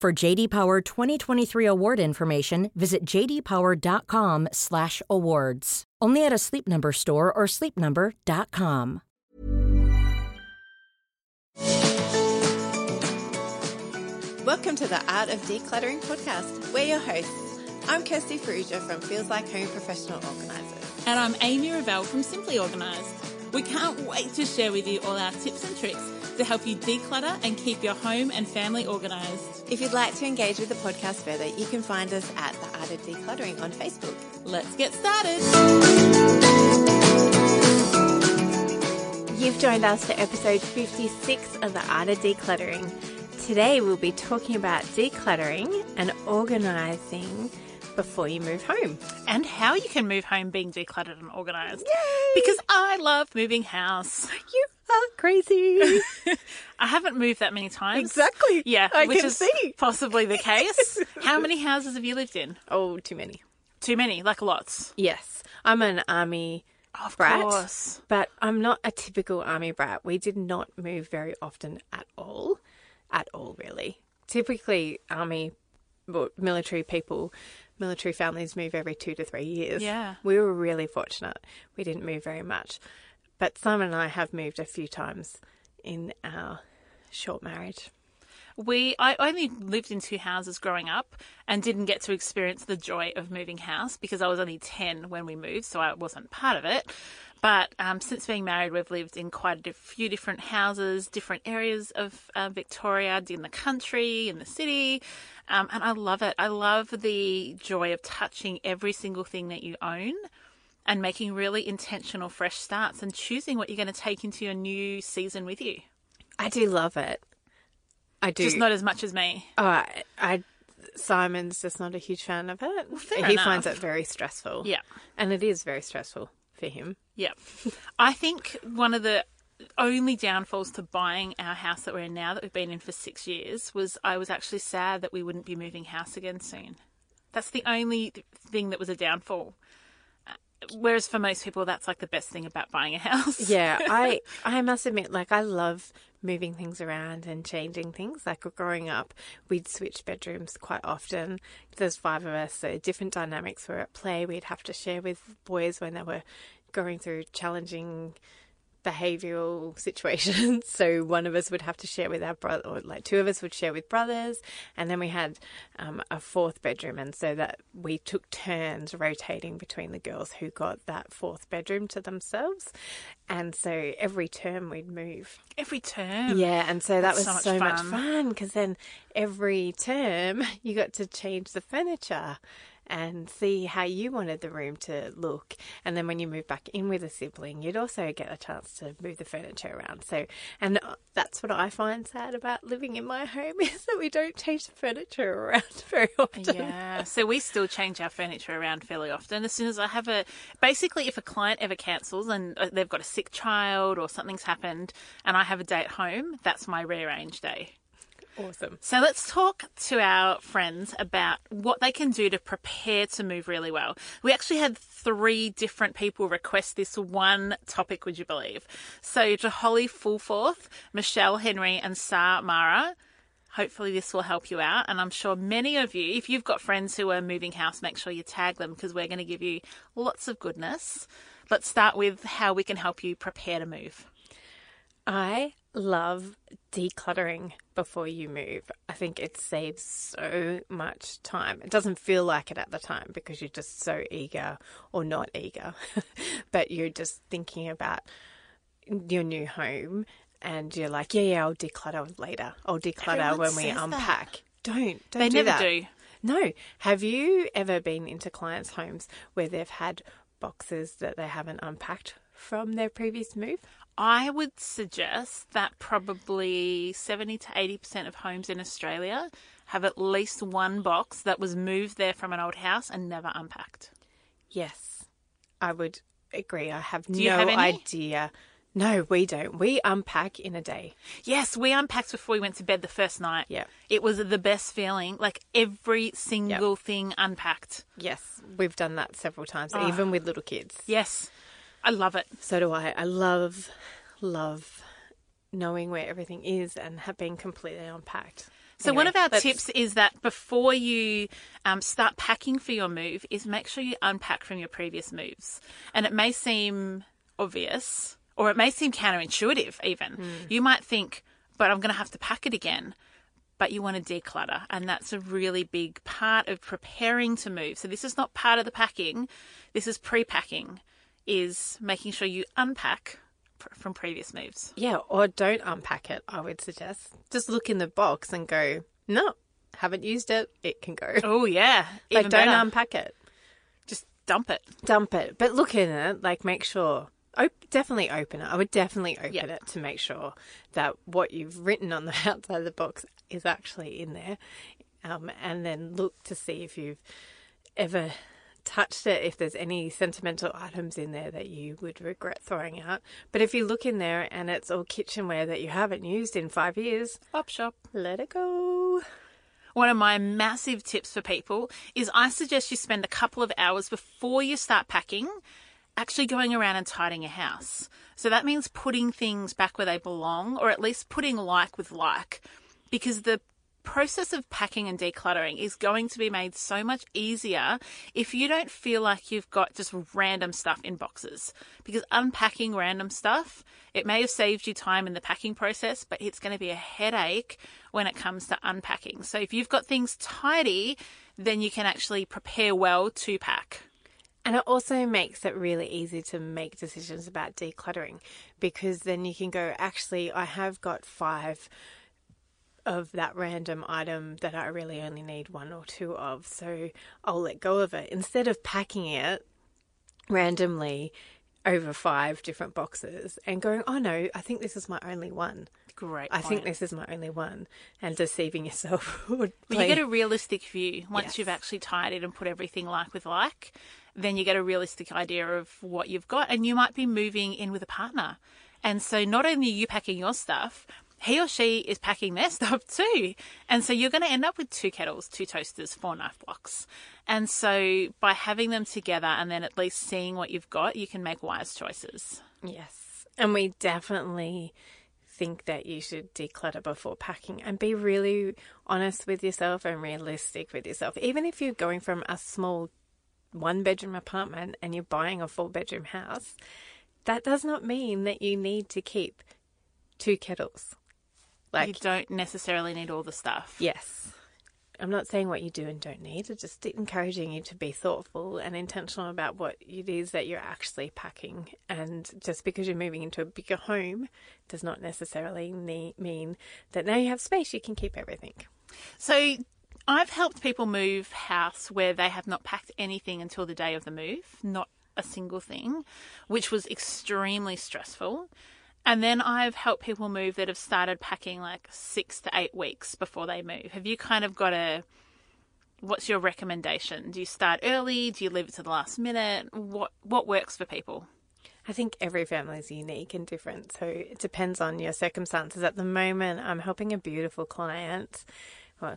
For JD Power 2023 award information, visit jdpower.com/awards. Only at a Sleep Number store or sleepnumber.com. Welcome to the Art of Decluttering podcast. We're your hosts. I'm Kirsty Farrugia from Feels Like Home Professional Organisers. And I'm Amy Revell from Simply Organised. We can't wait to share with you all our tips and tricks to help you declutter and keep your home and family organised. If you'd like to engage with the podcast further, you can find us at the Art of Decluttering on Facebook. Let's get started. You've joined us for episode 56 of the Art of Decluttering. Today we'll be talking about decluttering and organising before you move home. And how you can move home being decluttered and organised. Because I love moving house. You crazy. I haven't moved that many times. Exactly. Yeah, I which can is see. possibly the case. how many houses have you lived in? oh, too many. Too many, like lots. Yes. I'm an army Of brat, course. but I'm not a typical army brat. We did not move very often at all. At all, really. Typically, army, well, military people, military families move every two to three years. Yeah. We were really fortunate. We didn't move very much. But Simon and I have moved a few times in our short marriage. We I only lived in two houses growing up and didn't get to experience the joy of moving house because I was only 10 when we moved, so I wasn't part of it. But um, since being married, we've lived in quite a few different houses, different areas of uh, Victoria, in the country, in the city, um, and I love it. I love the joy of touching every single thing that you own and making really intentional fresh starts and choosing what you're going to take into your new season with you. I do love it. I do. Just not as much as me. Oh, I, I Simon's just not a huge fan of it. fair he enough. finds it very stressful. Yeah. and it is very stressful for him. Yeah. I think one of the only downfalls to buying our house that we're in now, that we've been in for six years, was I was actually sad that we wouldn't be moving house again soon. That's the only th- thing that was a downfall. Whereas for most people, that's like the best thing about buying a house. Yeah, I I must admit, like I love moving things around and changing things. Like growing up, we'd switch bedrooms quite often. There's five of us, so different dynamics were at play. We'd have to share with boys when they were going through challenging behavioral situations. So one of us would have to share with our brother, or like two of us would share with brothers, and then we had um, a fourth bedroom, and so that we took turns rotating between the girls who got that fourth bedroom to themselves, and so every term we'd move. Every term. Yeah, and so that That's was so so much fun. fun because then every term you got to change the furniture and see how you wanted the room to look. And then when you move back in with a sibling, you'd also get a chance to move the furniture around. So, and uh, that's what I find sad about living in my home is that we don't change the furniture around very often. Yeah, so we still change our furniture around fairly often. As soon as I have a, basically, if a client ever cancels and uh, they've got a sick child or something's happened and I have a day at home, that's my rearrange day. Awesome. So let's talk to our friends about what they can do to prepare to move really well. We actually had three different people request this one topic, would you believe? So to Holly Fullforth, Michelle Henry, and Sar Mara. Hopefully, this will help you out. And I'm sure many of you, if you've got friends who are moving house, make sure you tag them because we're going to give you lots of goodness. Let's start with how we can help you prepare to move. I love decluttering before you move. I think it saves so much time. It doesn't feel like it at the time because you're just so eager or not eager, but you're just thinking about your new home and you're like, yeah, yeah, I'll declutter later. I'll declutter Everyone when we says that. unpack. Don't, don't They do never that. do. No. Have you ever been into clients' homes where they've had boxes that they haven't unpacked from their previous move? I would suggest that probably 70 to 80% of homes in Australia have at least one box that was moved there from an old house and never unpacked. Yes, I would agree. I have Do no have idea. No, we don't. We unpack in a day. Yes, we unpacked before we went to bed the first night. Yeah. It was the best feeling. Like every single thing unpacked. Yes, we've done that several times, Ah. even with little kids. Yes. I love it. So do I. I love, love knowing where everything is and have been completely unpacked. So one of our let's- tips is that before you um, start packing for your move, is make sure you unpack from your previous moves. And it may seem obvious, or it may seem counterintuitive. Even Hmm. you might think, "But I'm going to have to pack it again." But you want to declutter, and that's a really big part of preparing to move. So this is not part of the packing. This is pre-packing. Is making sure you unpack pr- from previous moves. Yeah, or don't unpack it, I would suggest. Just look in the box and go, no, haven't used it. It can go. Oh yeah, like, don't better. unpack it. Just dump it. dump it, but look in it. Like, make sure. Op- definitely open it. I would definitely open Yeah. it to make sure that what you've written on the outside of the box is actually in there, um, and then look to see if you've ever touched it. If there's any sentimental items in there that you would regret throwing out, but if you look in there and it's all kitchenware that you haven't used in five years, Op shop. let it go. One of my massive tips for people is I suggest you spend a couple of hours before you start packing actually going around and tidying your house. So that means putting things back where they belong or at least putting like with like because the process of packing and decluttering is going to be made so much easier if you don't feel like you've got just random stuff in boxes. Because unpacking random stuff, it may have saved you time in the packing process, but it's going to be a headache when it comes to unpacking. So if you've got things tidy, then you can actually prepare well to pack. And it also makes it really easy to make decisions about decluttering because then you can go, actually, I have got five of that random item that I really only need one or two of. So I'll let go of it instead of packing it randomly over five different boxes and going, oh no, I think this is my only one. Great. I think this is my only one. And deceiving yourself would Well, you get a realistic view once Yes. you've actually tied it and put everything like with like. Then you get a realistic idea of what you've got, and you might be moving in with a partner. And so, not only are you packing your stuff, he or she is packing their stuff too. And so, you're going to end up with two kettles, two toasters, four knife blocks. And so, by having them together and then at least seeing what you've got, you can make wise choices. Yes. And we definitely think that you should declutter before packing and be really honest with yourself and realistic with yourself. Even if you're going from a small one bedroom apartment and you're buying a four bedroom house, that does not mean that you need to keep two kettles. You don't necessarily need all the stuff. yes. I'm not saying what you do and don't need. It's just encouraging you to be thoughtful and intentional about what it is that you're actually packing. And just because you're moving into a bigger home does not necessarily ne- mean that now you have space, you can keep everything. So I've helped people move house where they have not packed anything until the day of the move, not a single thing, which was extremely stressful. And then I've helped people move that have started packing like six to eight weeks before they move. Have you kind of got a what's your recommendation? Do you start early? Do you leave it to the last minute? What what works for people? I think every family is unique and different, so it depends on your circumstances. At the moment, I'm helping a beautiful client. Well,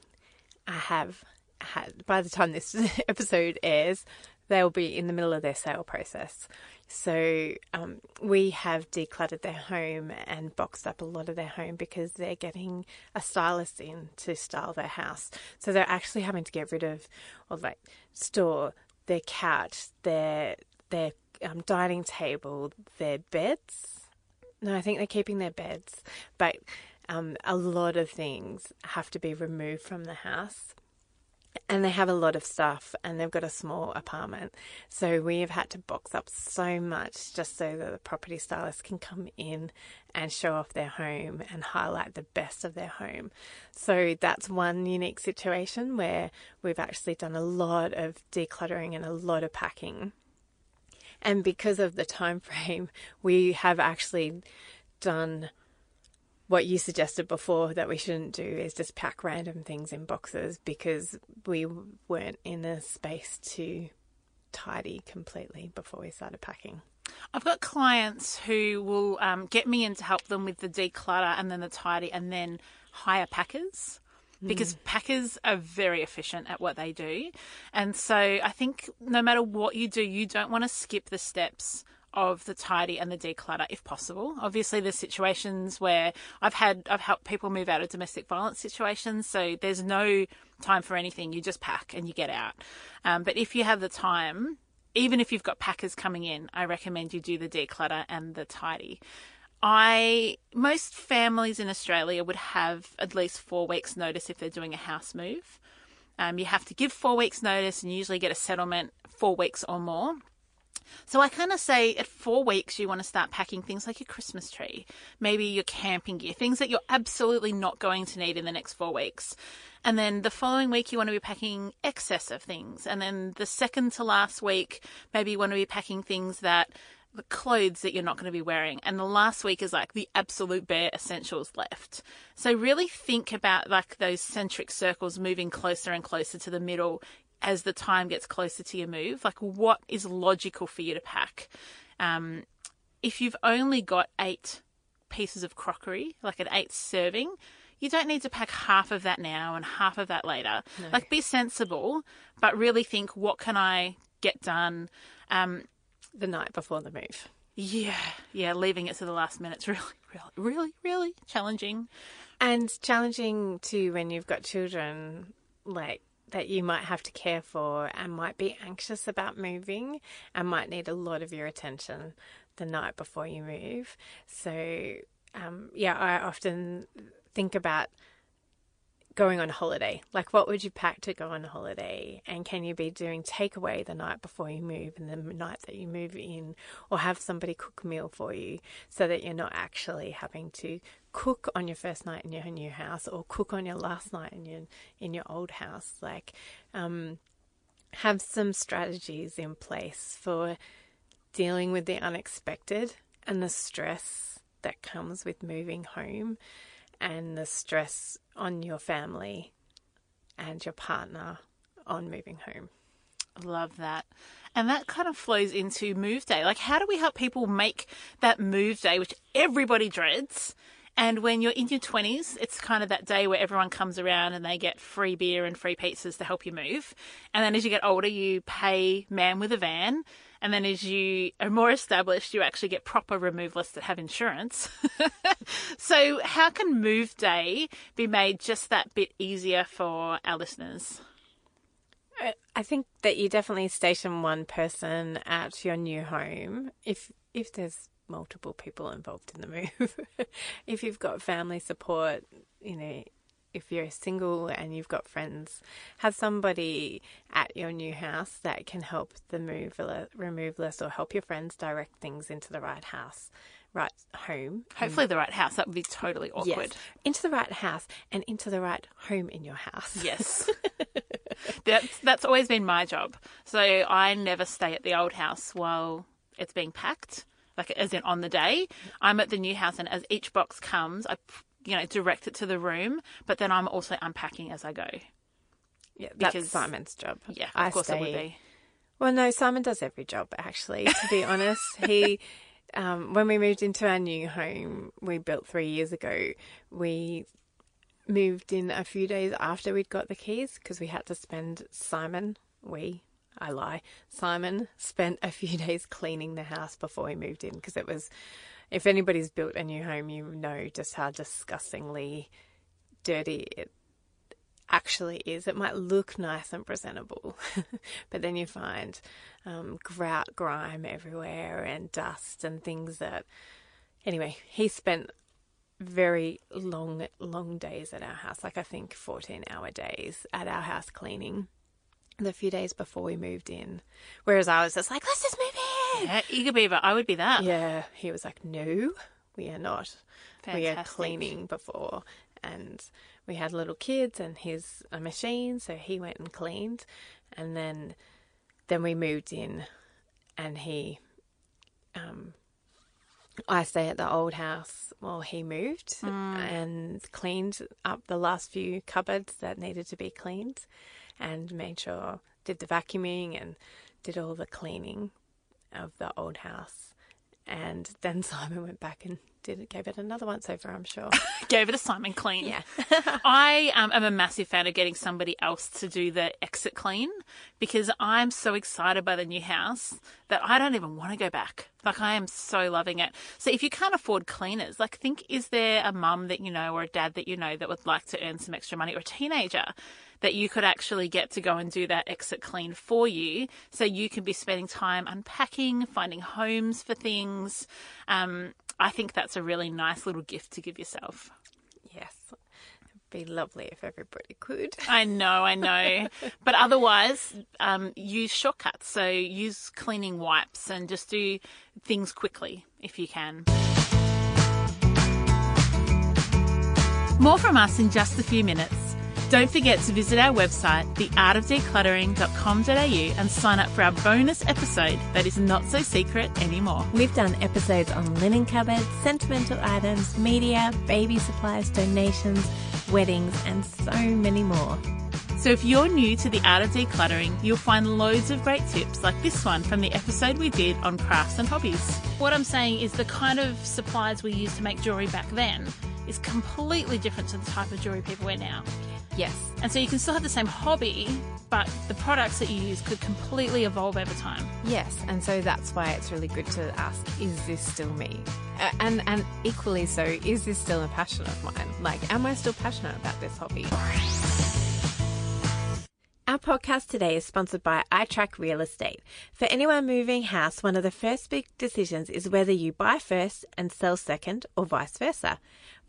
I have had, by the time this episode airs, they'll be in the middle of their sale process. So um, we have decluttered their home and boxed up a lot of their home because they're getting a stylist in to style their house. So they're actually having to get rid of, or like store their couch, their their um, dining table, their beds. No, I think they're keeping their beds, but um, a lot of things have to be removed from the house and they have a lot of stuff and they've got a small apartment. So we have had to box up so much just so that the property stylist can come in and show off their home and highlight the best of their home. So that's one unique situation where we've actually done a lot of decluttering and a lot of packing. And because of the time frame, we have actually done what you suggested before that we shouldn't do is just pack random things in boxes because we weren't in a space to tidy completely before we started packing. I've got clients who will um, get me in to help them with the declutter and then the tidy and then hire packers because mm. packers are very efficient at what they do. And so I think no matter what you do, you don't want to skip the steps of the tidy and the declutter if possible. Obviously there's situations where I've had I've helped people move out of domestic violence situations, so there's no time for anything. You just pack and you get out. Um, but if you have the time, even if you've got packers coming in, I recommend you do the declutter and the tidy. I most families in Australia would have at least four weeks notice if they're doing a house move. Um, you have to give four weeks notice and usually get a settlement four weeks or more. So I kind of say at four weeks, you want to start packing things like your Christmas tree, maybe your camping gear, things that you're absolutely not going to need in the next four weeks. And then the following week, you want to be packing excess of things. And then the second to last week, maybe you want to be packing things that the clothes that you're not going to be wearing. And the last week is like the absolute bare essentials left. So really think about like those centric circles moving closer and closer to the middle as the time gets closer to your move? Like, what is logical for you to pack? Um, if you've only got eight pieces of crockery, like an eight serving, you don't need to pack half of that now and half of that later. No. Like, be sensible, but really think, what can I get done? Um, the night before the move. Yeah, yeah, leaving it to the last minute is really, really, really, really challenging. And challenging too when you've got children, like that you might have to care for and might be anxious about moving and might need a lot of your attention the night before you move. So, um, yeah, I often think about going on holiday. Like, what would you pack to go on holiday? And can you be doing takeaway the night before you move and the night that you move in, or have somebody cook a meal for you so that you're not actually having to cook on your first night in your new house or cook on your last night in your in your old house? Like, um, have some strategies in place for dealing with the unexpected and the stress that comes with moving home and the stress on your family and your partner on moving home. Love that. And that kind of flows into move day. Like, how do we help people make that move day, which everybody dreads? And when you're in your 20s, it's kind of that day where everyone comes around and they get free beer and free pizzas to help you move. And then as you get older, you pay man with a van and then as you are more established, you actually get proper removalists that have insurance. so, how can Move Day be made just that bit easier for our listeners? I think that you definitely station one person at your new home if if there's multiple people involved in the move. if you've got family support, you know, if you're single and you've got friends, have somebody at your new house that can help the move remove list or help your friends direct things into the right house, right home. Hopefully, the right house. That would be totally awkward. Yes. Into the right house and into the right home in your house. Yes. that's that's always been my job. So I never stay at the old house while it's being packed like as in on the day. I'm at the new house, and as each box comes, I you know, direct it to the room, but then I'm also unpacking as I go. Yeah, that's because, Simon's job. Yeah, of I course stay... it would be. Well, no, Simon does every job actually. To be honest, he um, when we moved into our new home we built three years ago, we moved in a few days after we'd got the keys because we had to spend Simon, we, I lie, Simon spent a few days cleaning the house before we moved in because it was, if anybody's built a new home, you know just how disgustingly dirty it actually is. It might look nice and presentable, but then you find um, grout, grime everywhere and dust and things that. Anyway, he spent very long, long days at our house, like I think 14 hour days at our house cleaning the few days before we moved in. Whereas I was just like, let's just move in. Yeah, eager beaver. I would be that. Yeah. He was like, no, we are not. Fantastic. We are cleaning before. And we had little kids and his a machine, so he went and cleaned. And then then we moved in and he um I stay at the old house while he moved and cleaned up the last few cupboards that needed to be cleaned and made sure did the vacuuming and did all the cleaning of the old house. And then Simon went back and did it, gave it another once over, I'm sure. Gave it a Simon clean. Yeah. I um, am a massive fan of getting somebody else to do the exit clean because I'm so excited by the new house that I don't even want to go back. Like I am so loving it. So if you can't afford cleaners, like think is there a mum that you know or a dad that you know that would like to earn some extra money or a teenager that you could actually get to go and do that exit clean for you so you can be spending time unpacking, finding homes for things. Um, I think that's a really nice little gift to give yourself. yes. It'd be lovely if everybody could. I know, I know. but otherwise, um, use shortcuts. So use cleaning wipes and just do things quickly if you can. More from us in just a few minutes. Don't forget to visit our website, theartofdecluttering.com.au, and sign up for our bonus episode that is not so secret anymore. We've done episodes on linen cupboards, sentimental items, media, baby supplies, donations, weddings, and so many more. So if you're new to the art of decluttering, you'll find loads of great tips like this one from the episode we did on crafts and hobbies. What I'm saying is the kind of supplies we used to make jewellery back then is completely different to the type of jewellery people wear now. Yes. And so you can still have the same hobby, but the products that you use could completely evolve over time. Yes, and so that's why it's really good to ask, is this still me? And and equally so, is this still a passion of mine? Like, am I still passionate about this hobby? Our podcast today is sponsored by iTrak Real Estate. For anyone moving house, one of the first big decisions is whether you buy first and sell second or vice versa.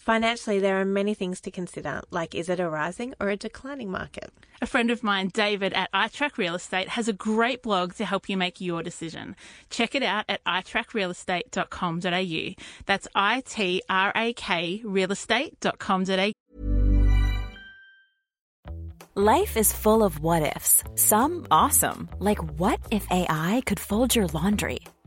Financially, there are many things to consider, like is it a rising or a declining market? A friend of mine, David at iTrak Real Estate, has a great blog to help you make your decision. Check it out at itrakrealestate.com.au. That's I T R A K realestate.com.au. Life is full of what ifs. Some awesome, like what if AI could fold your laundry?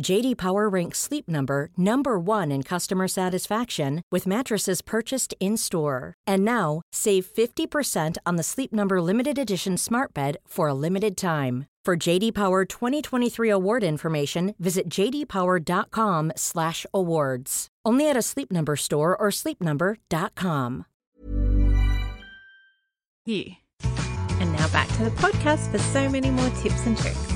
JD Power ranks Sleep Number number 1 in customer satisfaction with mattresses purchased in-store. And now, save 50% on the Sleep Number limited edition Smart Bed for a limited time. For JD Power 2023 award information, visit jdpower.com/awards. Only at a Sleep Number store or sleepnumber.com. You. And now back to the podcast for so many more tips and tricks.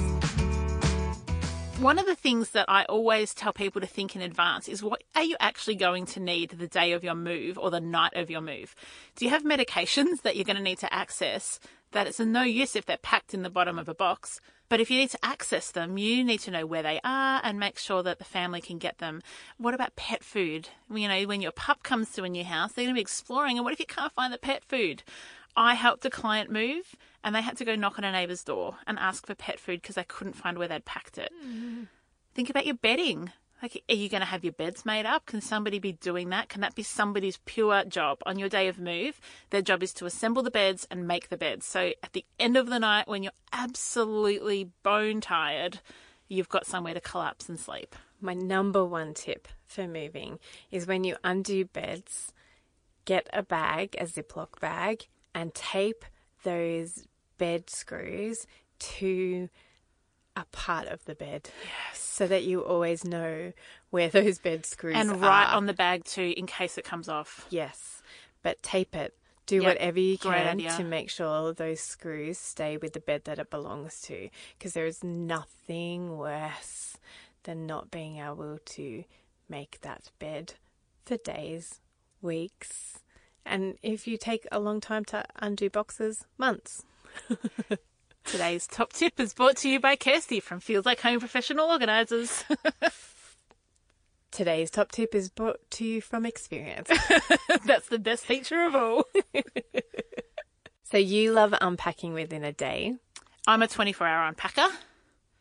One of the things that I always tell people to think in advance is what are you actually going to need the day of your move or the night of your move? Do you have medications that you're going to need to access that it's no use if they're packed in the bottom of a box? But if you need to access them, you need to know where they are and make sure that the family can get them. What about pet food? You know, when your pup comes to a new house, they're going to be exploring, and what if you can't find the pet food? I helped a client move and they had to go knock on a neighbour's door and ask for pet food because they couldn't find where they'd packed it. Mm. Think about your bedding. Like, are you going to have your beds made up? Can somebody be doing that? Can that be somebody's pure job on your day of move? Their job is to assemble the beds and make the beds. So at the end of the night, when you're absolutely bone tired, you've got somewhere to collapse and sleep. My number one tip for moving is when you undo beds, get a bag, a Ziploc bag, and tape those bed screws to a part of the bed. Yes. So that you always know where those bed screws and are. And right on the bag too in case it comes off. Yes. But tape it. Do Yep. whatever you can to make sure those screws stay with the bed that it belongs to. Because there is nothing worse than not being able to make that bed for days, weeks, and if you take a long time to undo boxes, months. Today's top tip is brought to you by Kirsty from Feels Like Home Professional Organisers. Today's top tip is brought to you from experience. That's the best feature of all. so you love unpacking within a day. I'm a 24 hour unpacker.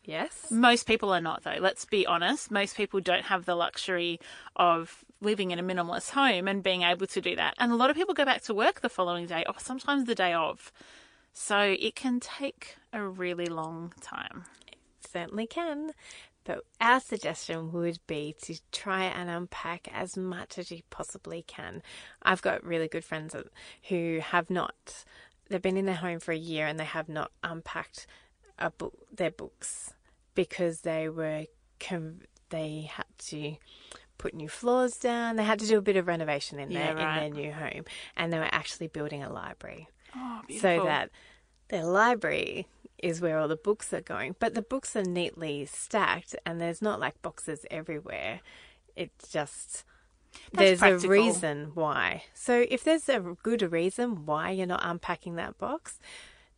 Yes. Most people are not, though. Let's be honest. Most people don't have the luxury of living in a minimalist home and being able to do that. And a lot of people go back to work the following day or sometimes the day of. So it can take a really long time. Certainly can. But our suggestion would be to try and unpack as much as you possibly can. I've got really good friends who have not, they've been in their home for a year and they have not unpacked a book, their books because they were, they had to put new floors down. They had to do a bit of renovation in, Yeah, their, right. in their new home and they were actually building a library Oh, so that their library is where all the books are going. But the books are neatly stacked and there's not like boxes everywhere. It's just there's practical. a reason why. So if there's a good reason why you're not unpacking that box,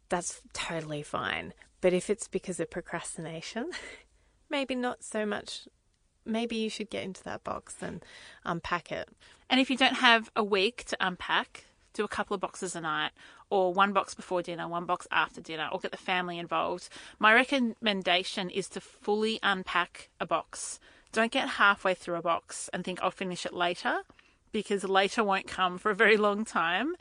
that's totally fine. But if it's because of procrastination, maybe not so much. Maybe you should get into that box and unpack it. And if you don't have a week to unpack, do a couple of boxes a night, or one box before dinner, one box after dinner, or get the family involved. My recommendation is to fully unpack a box. Don't get halfway through a box and think I'll finish it later, because later won't come for a very long time.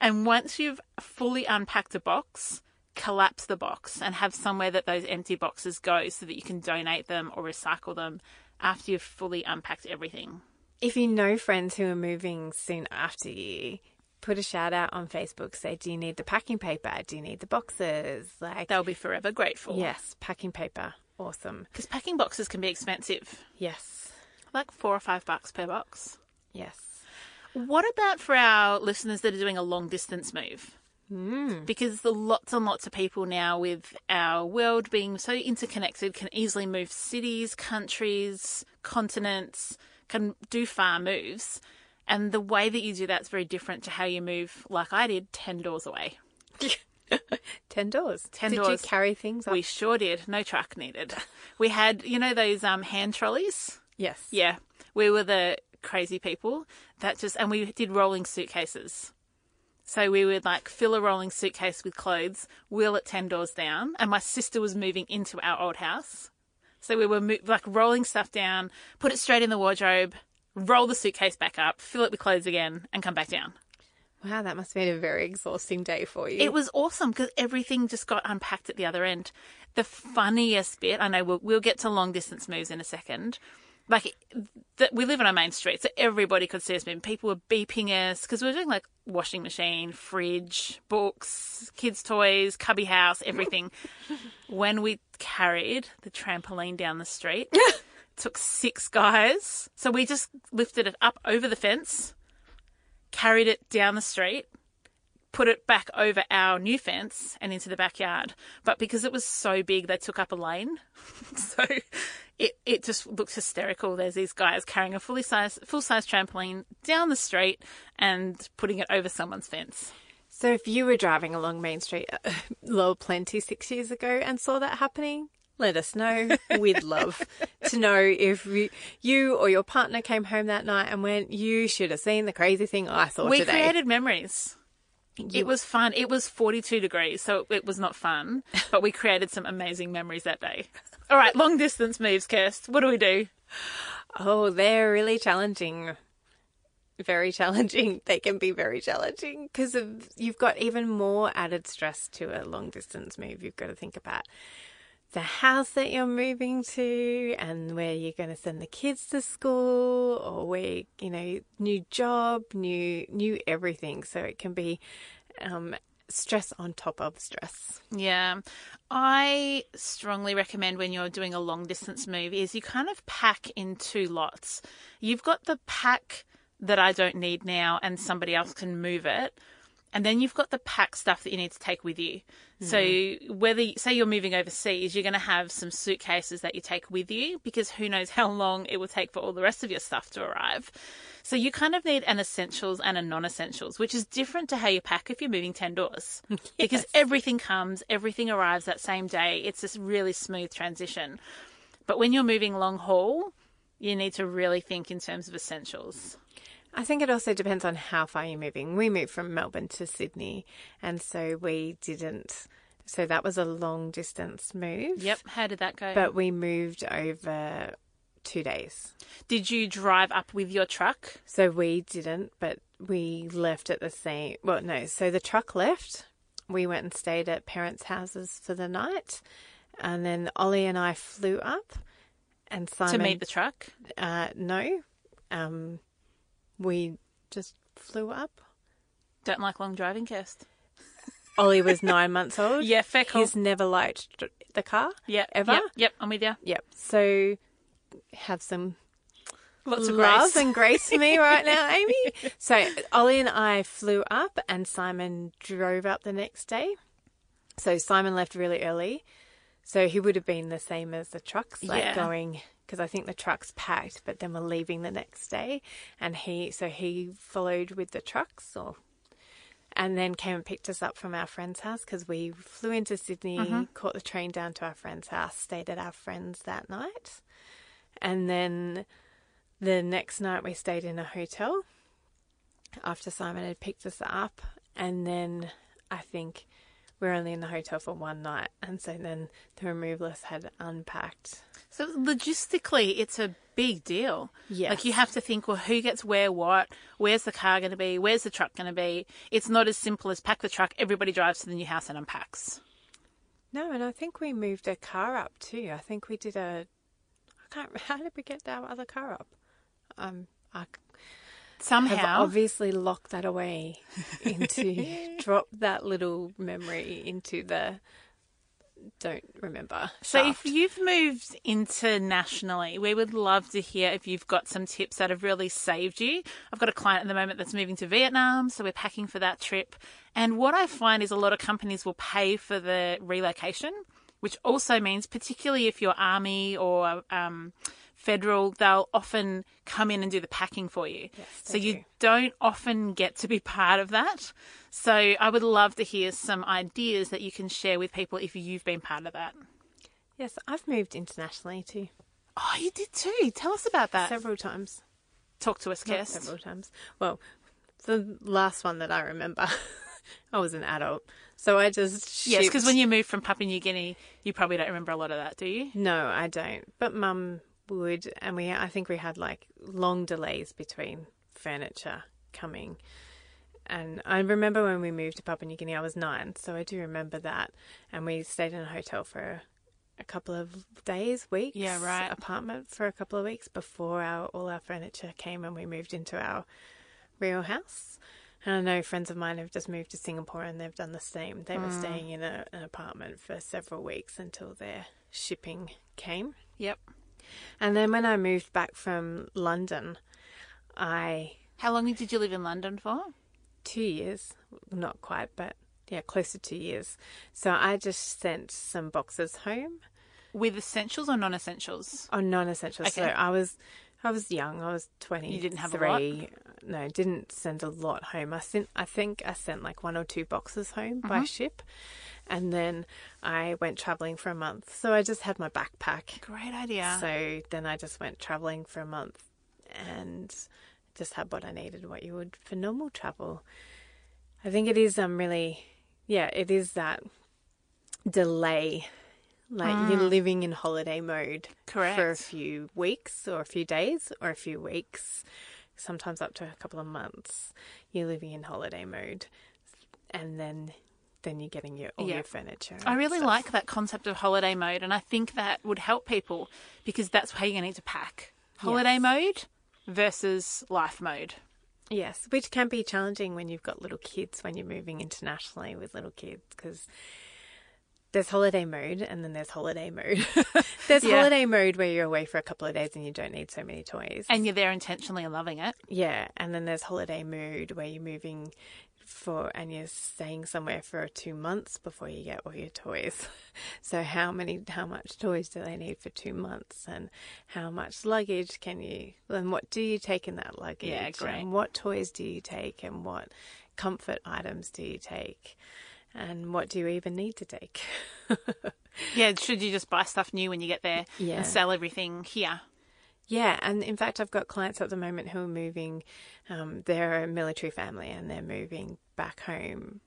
And once you've fully unpacked a box, collapse the box and have somewhere that those empty boxes go so that you can donate them or recycle them after you've fully unpacked everything. If you know friends who are moving soon after you, put a shout out on Facebook. Say, do you need the packing paper? Do you need the boxes? Like, They'll be forever grateful. yes, packing paper. Awesome. Because packing boxes can be expensive, Yes. like four or five bucks per box. Yes. What about for our listeners that are doing a long distance move? Mm. Because the lots and lots of people now, with our world being so interconnected, can easily move cities, countries, continents, can do far moves. And the way that you do that's very different to how you move, like I did, 10 doors away. Ten doors. 10 Did doors. you carry things up? We sure did. No truck needed. We had, you know, those um, hand trolleys? yes. Yeah, we were the crazy people that just, and we did rolling suitcases. So we would like fill a rolling suitcase with clothes, wheel it 10 doors down, and my sister was moving into our old house. So we were mo- like rolling stuff down, put it straight in the wardrobe, roll the suitcase back up, fill it with clothes again, and come back down. Wow, that must have been a very exhausting day for you. It was awesome because everything just got unpacked at the other end. The funniest bit, I know we'll, we'll get to long distance moves in a second. Like, that we live on a main street, so everybody could see us moving. People were beeping us because we were doing like washing machine, fridge, books, kids' toys, cubby house, everything. when we carried the trampoline down the street, took six guys. So we just lifted it up over the fence, carried it down the street, put it back over our new fence and into the backyard. But because it was so big, they took up a lane. so it, it just looked hysterical. There's these guys carrying a fully size, full size trampoline down the street and putting it over someone's fence. So if you were driving along Main Street, uh, Plenty six years ago and saw that happening, let us know. We'd love to know if you, you or your partner came home that night and went, you should have seen the crazy thing I saw we today. created memories. It was fun. It was 42 degrees, so it was not fun, but we created some amazing memories that day. All right, long distance moves, Kirst. What do we do? Oh, they're really challenging. Very challenging. They can be very challenging because you've got even more added stress to a long distance move. You've got to think about the house that you're moving to and where you're going to send the kids to school or where you know new job new new everything so it can be um, stress on top of stress Yeah. I strongly recommend when you're doing a long distance move is you kind of pack in two lots. You've got the pack that I don't need now and somebody else can move it. And then you've got the pack stuff that you need to take with you. So hmm. whether say you're moving overseas, you're going to have some suitcases that you take with you because who knows how long it will take for all the rest of your stuff to arrive. So you kind of need an essentials and a non-essentials, which is different to how you pack if you're moving 10 doors. Because everything comes, everything arrives that same day. It's this really smooth transition. But when you're moving long haul, you need to really think in terms of essentials. I think it also depends on how far you're moving. We moved from Melbourne to Sydney, and so we didn't. So that was a long distance move. Yep. How did that go? But we moved over two days. did you drive up with your truck? So we didn't, but we left at the same. Well, no. So the truck left. We went and stayed at parents' houses for the night, and then Ollie and I flew up. And Simon to meet the truck? Uh, no, um, we just flew up. Don't like long driving, Kirst. Ollie was nine months old. Yeah, fair call. He's never liked the car. Yeah, ever. Yep, yep, I'm with you. Yep. So have some Lots of love grace. and grace for me right now, Amy. So Ollie and I flew up, and Simon drove up the next day. So Simon left really early, so he would have been the same as the trucks, like Yeah. going because I think the truck's packed, but then we're leaving the next day, and he so he followed with the trucks or. And then came and picked us up from our friend's house because we flew into Sydney, Mm-hmm. caught the train down to our friend's house, stayed at our friend's that night. And then the next night we stayed in a hotel after Simon had picked us up. And then I think we were only in the hotel for one night. And so then the removalists had unpacked. So logistically, it's a big deal. Yes. Like you have to think, well, who gets where, what? Where's the car going to be? Where's the truck going to be? It's not as simple as pack the truck, everybody drives to the new house and unpacks. No, and I think we moved a car up too. I think we did a. I can't. How did we get our other car up? Um, I have Somehow, obviously locked that away into drop that little memory into the don't remember. So if you've moved internationally, we would love to hear if you've got some tips that have really saved you. I've got a client at the moment that's moving to Vietnam, so we're packing for that trip. And what I find is a lot of companies will pay for the relocation, which also means, particularly if you're army or um, federal, they'll often come in and do the packing for you. so you do. don't often get to be part of that. So I would love to hear some ideas that you can share with people if you've been part of that. yes, I've moved internationally too Oh, you did too. Tell us about that. several times. Talk to us, Kirst. several times. Well, the last one that I remember, I was an adult, so I just Yes, because when you moved from Papua New Guinea, you probably don't remember a lot of that, do you? No, I don't. But Mum would, and we I think we had like long delays between furniture coming, and I remember when we moved to Papua New Guinea, I was nine, so I do remember that. And we stayed in a hotel for a couple of days, weeks. Yeah, right. Apartment for a couple of weeks before our all our furniture came and we moved into our real house. And I know friends of mine have just moved to Singapore and they've done the same. They were hmm. staying in a, an apartment for several weeks until their shipping came. Yep. And then when I moved back from London, I How long did you live in London for? two years, not quite, but yeah, close to two years. So I just sent some boxes home With essentials or non essentials? on oh, non-essential. So I was, I was young. I was twenty. You didn't have a lot? No, didn't send a lot home. I sent. I think I sent like one or two boxes home by Mm-hmm. ship, and then I went traveling for a month. So I just had my backpack. Great idea. So then I just went traveling for a month, and just had what I needed, what you would for normal travel. I think it is um really, yeah, it is that delay. Like you're living in holiday mode for a few weeks or a few days or a few weeks, sometimes up to a couple of months. You're living in holiday mode, and then then you're getting your all Yeah. your furniture. I really stuff. like that concept of holiday mode, and I think that would help people because that's how you're going to need to pack holiday Yes. mode versus life mode. Yes, which can be challenging when you've got little kids when you're moving internationally with little kids because there's holiday mode and then there's holiday mode. there's Yeah. holiday mode where you're away for a couple of days and you don't need so many toys. And you're there intentionally and loving it. yeah, and then there's holiday mode where you're moving for and you're staying somewhere for two months before you get all your toys. So how many how much toys do they need for two months and how much luggage can you and what do you take in that luggage? Yeah, great. And what toys do you take and what comfort items do you take? And what do you even need to take? Yeah, should you just buy stuff new when you get there Yeah. and sell everything here? Yeah, and in fact, I've got clients at the moment who are moving. Um, they're a military family and they're moving back home.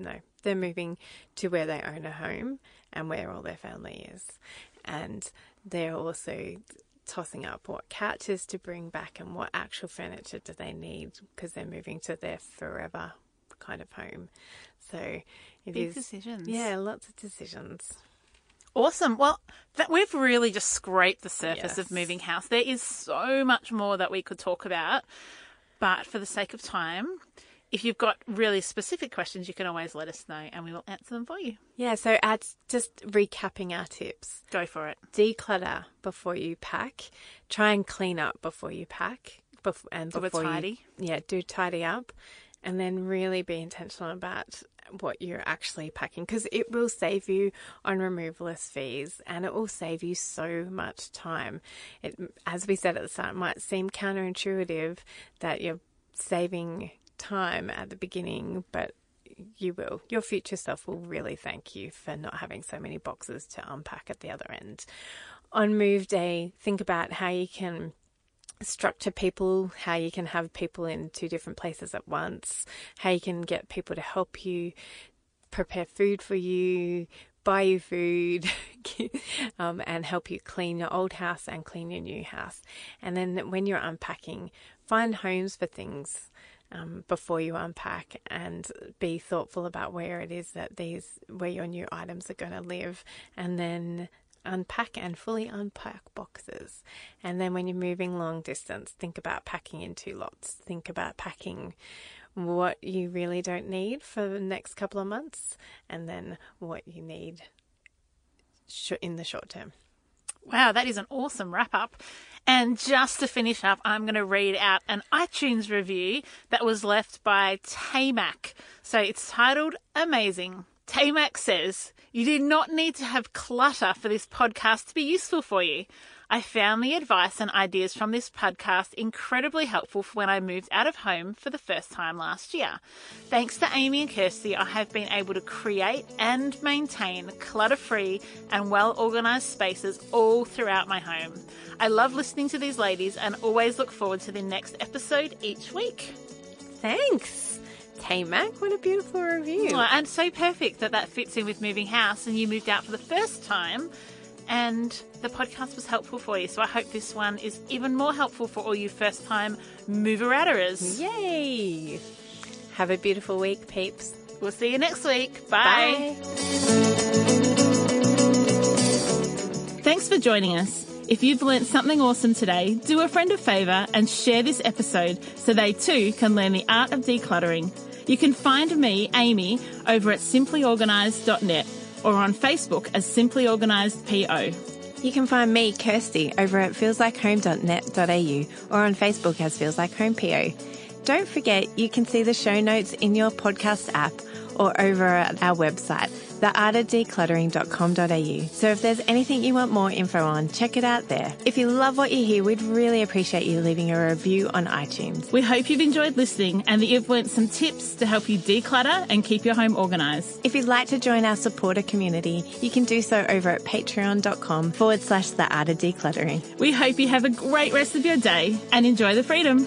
No, they're moving to where they own a home and where all their family is. And they're also tossing up what couches to bring back and what actual furniture do they need because they're moving to their forever kind of home. So it is Big decisions. Yeah, lots of decisions. Awesome. Well, that we've really just scraped the surface Yes. of moving house. There is so much more that we could talk about, but for the sake of time, if you've got really specific questions, you can always let us know and we will answer them for you. Yeah, so add, just recapping our tips. Go for it. declutter before you pack. Try and clean up before you pack. Bef- and Have a before you- yeah, do tidy up, and then really be intentional about what you're actually packing because it will save you on removalist fees and it will save you so much time. It, as we said at the start, might seem counterintuitive that you're saving time at the beginning, but you will. Your future self will really thank you for not having so many boxes to unpack at the other end. On move day, think about how you can structure people, how you can have people in two different places at once, how you can get people to help you prepare food for you, buy you food, um, and help you clean your old house and clean your new house. And then when you're unpacking, find homes for things um, before you unpack and be thoughtful about where it is that these, where your new items are going to live. And then unpack and fully unpack boxes. And then when you're moving long distance, think about packing in two lots. Think about packing what you really don't need for the next couple of months and then what you need in the short term. Wow, that is an awesome wrap up. And just to finish up, I'm going to read out an iTunes review that was left by Tamac. So it's titled Amazing. Tamac says, You do not need to have clutter for this podcast to be useful for you. I found the advice and ideas from this podcast incredibly helpful for when I moved out of home for the first time last year. Thanks to Amy and Kirsty, I have been able to create and maintain clutter free and well organized spaces all throughout my home. I love listening to these ladies and always look forward to the next episode each week. Thanks, Tamac. What a beautiful review. Well, And so perfect that that fits in with moving house and you moved out for the first time and the podcast was helpful for you. So I hope this one is even more helpful for all you first time mover outers. Yay! Have a beautiful week, peeps. We'll see you next week. Bye. Bye. Thanks for joining us. If you've learnt something awesome today, do a friend a favour and share this episode so they too can learn the art of decluttering. You can find me, Amy, over at simplyorganised.net or on Facebook as Simply Organised PO. You can find me, Kirsty, over at feelslikehome.net.au or on Facebook as Feels Like Home PO. Don't forget, you can see the show notes in your podcast app or over at our website, theartofdecluttering.com.au. So if there's anything you want more info on, check it out there. If you love what you hear, we'd really appreciate you leaving a review on iTunes. We hope you've enjoyed listening and that you've learnt some tips to help you declutter and keep your home organised. If you'd like to join our supporter community, you can do so over at patreon.com forward slash the art of decluttering. We hope you have a great rest of your day and enjoy the freedom.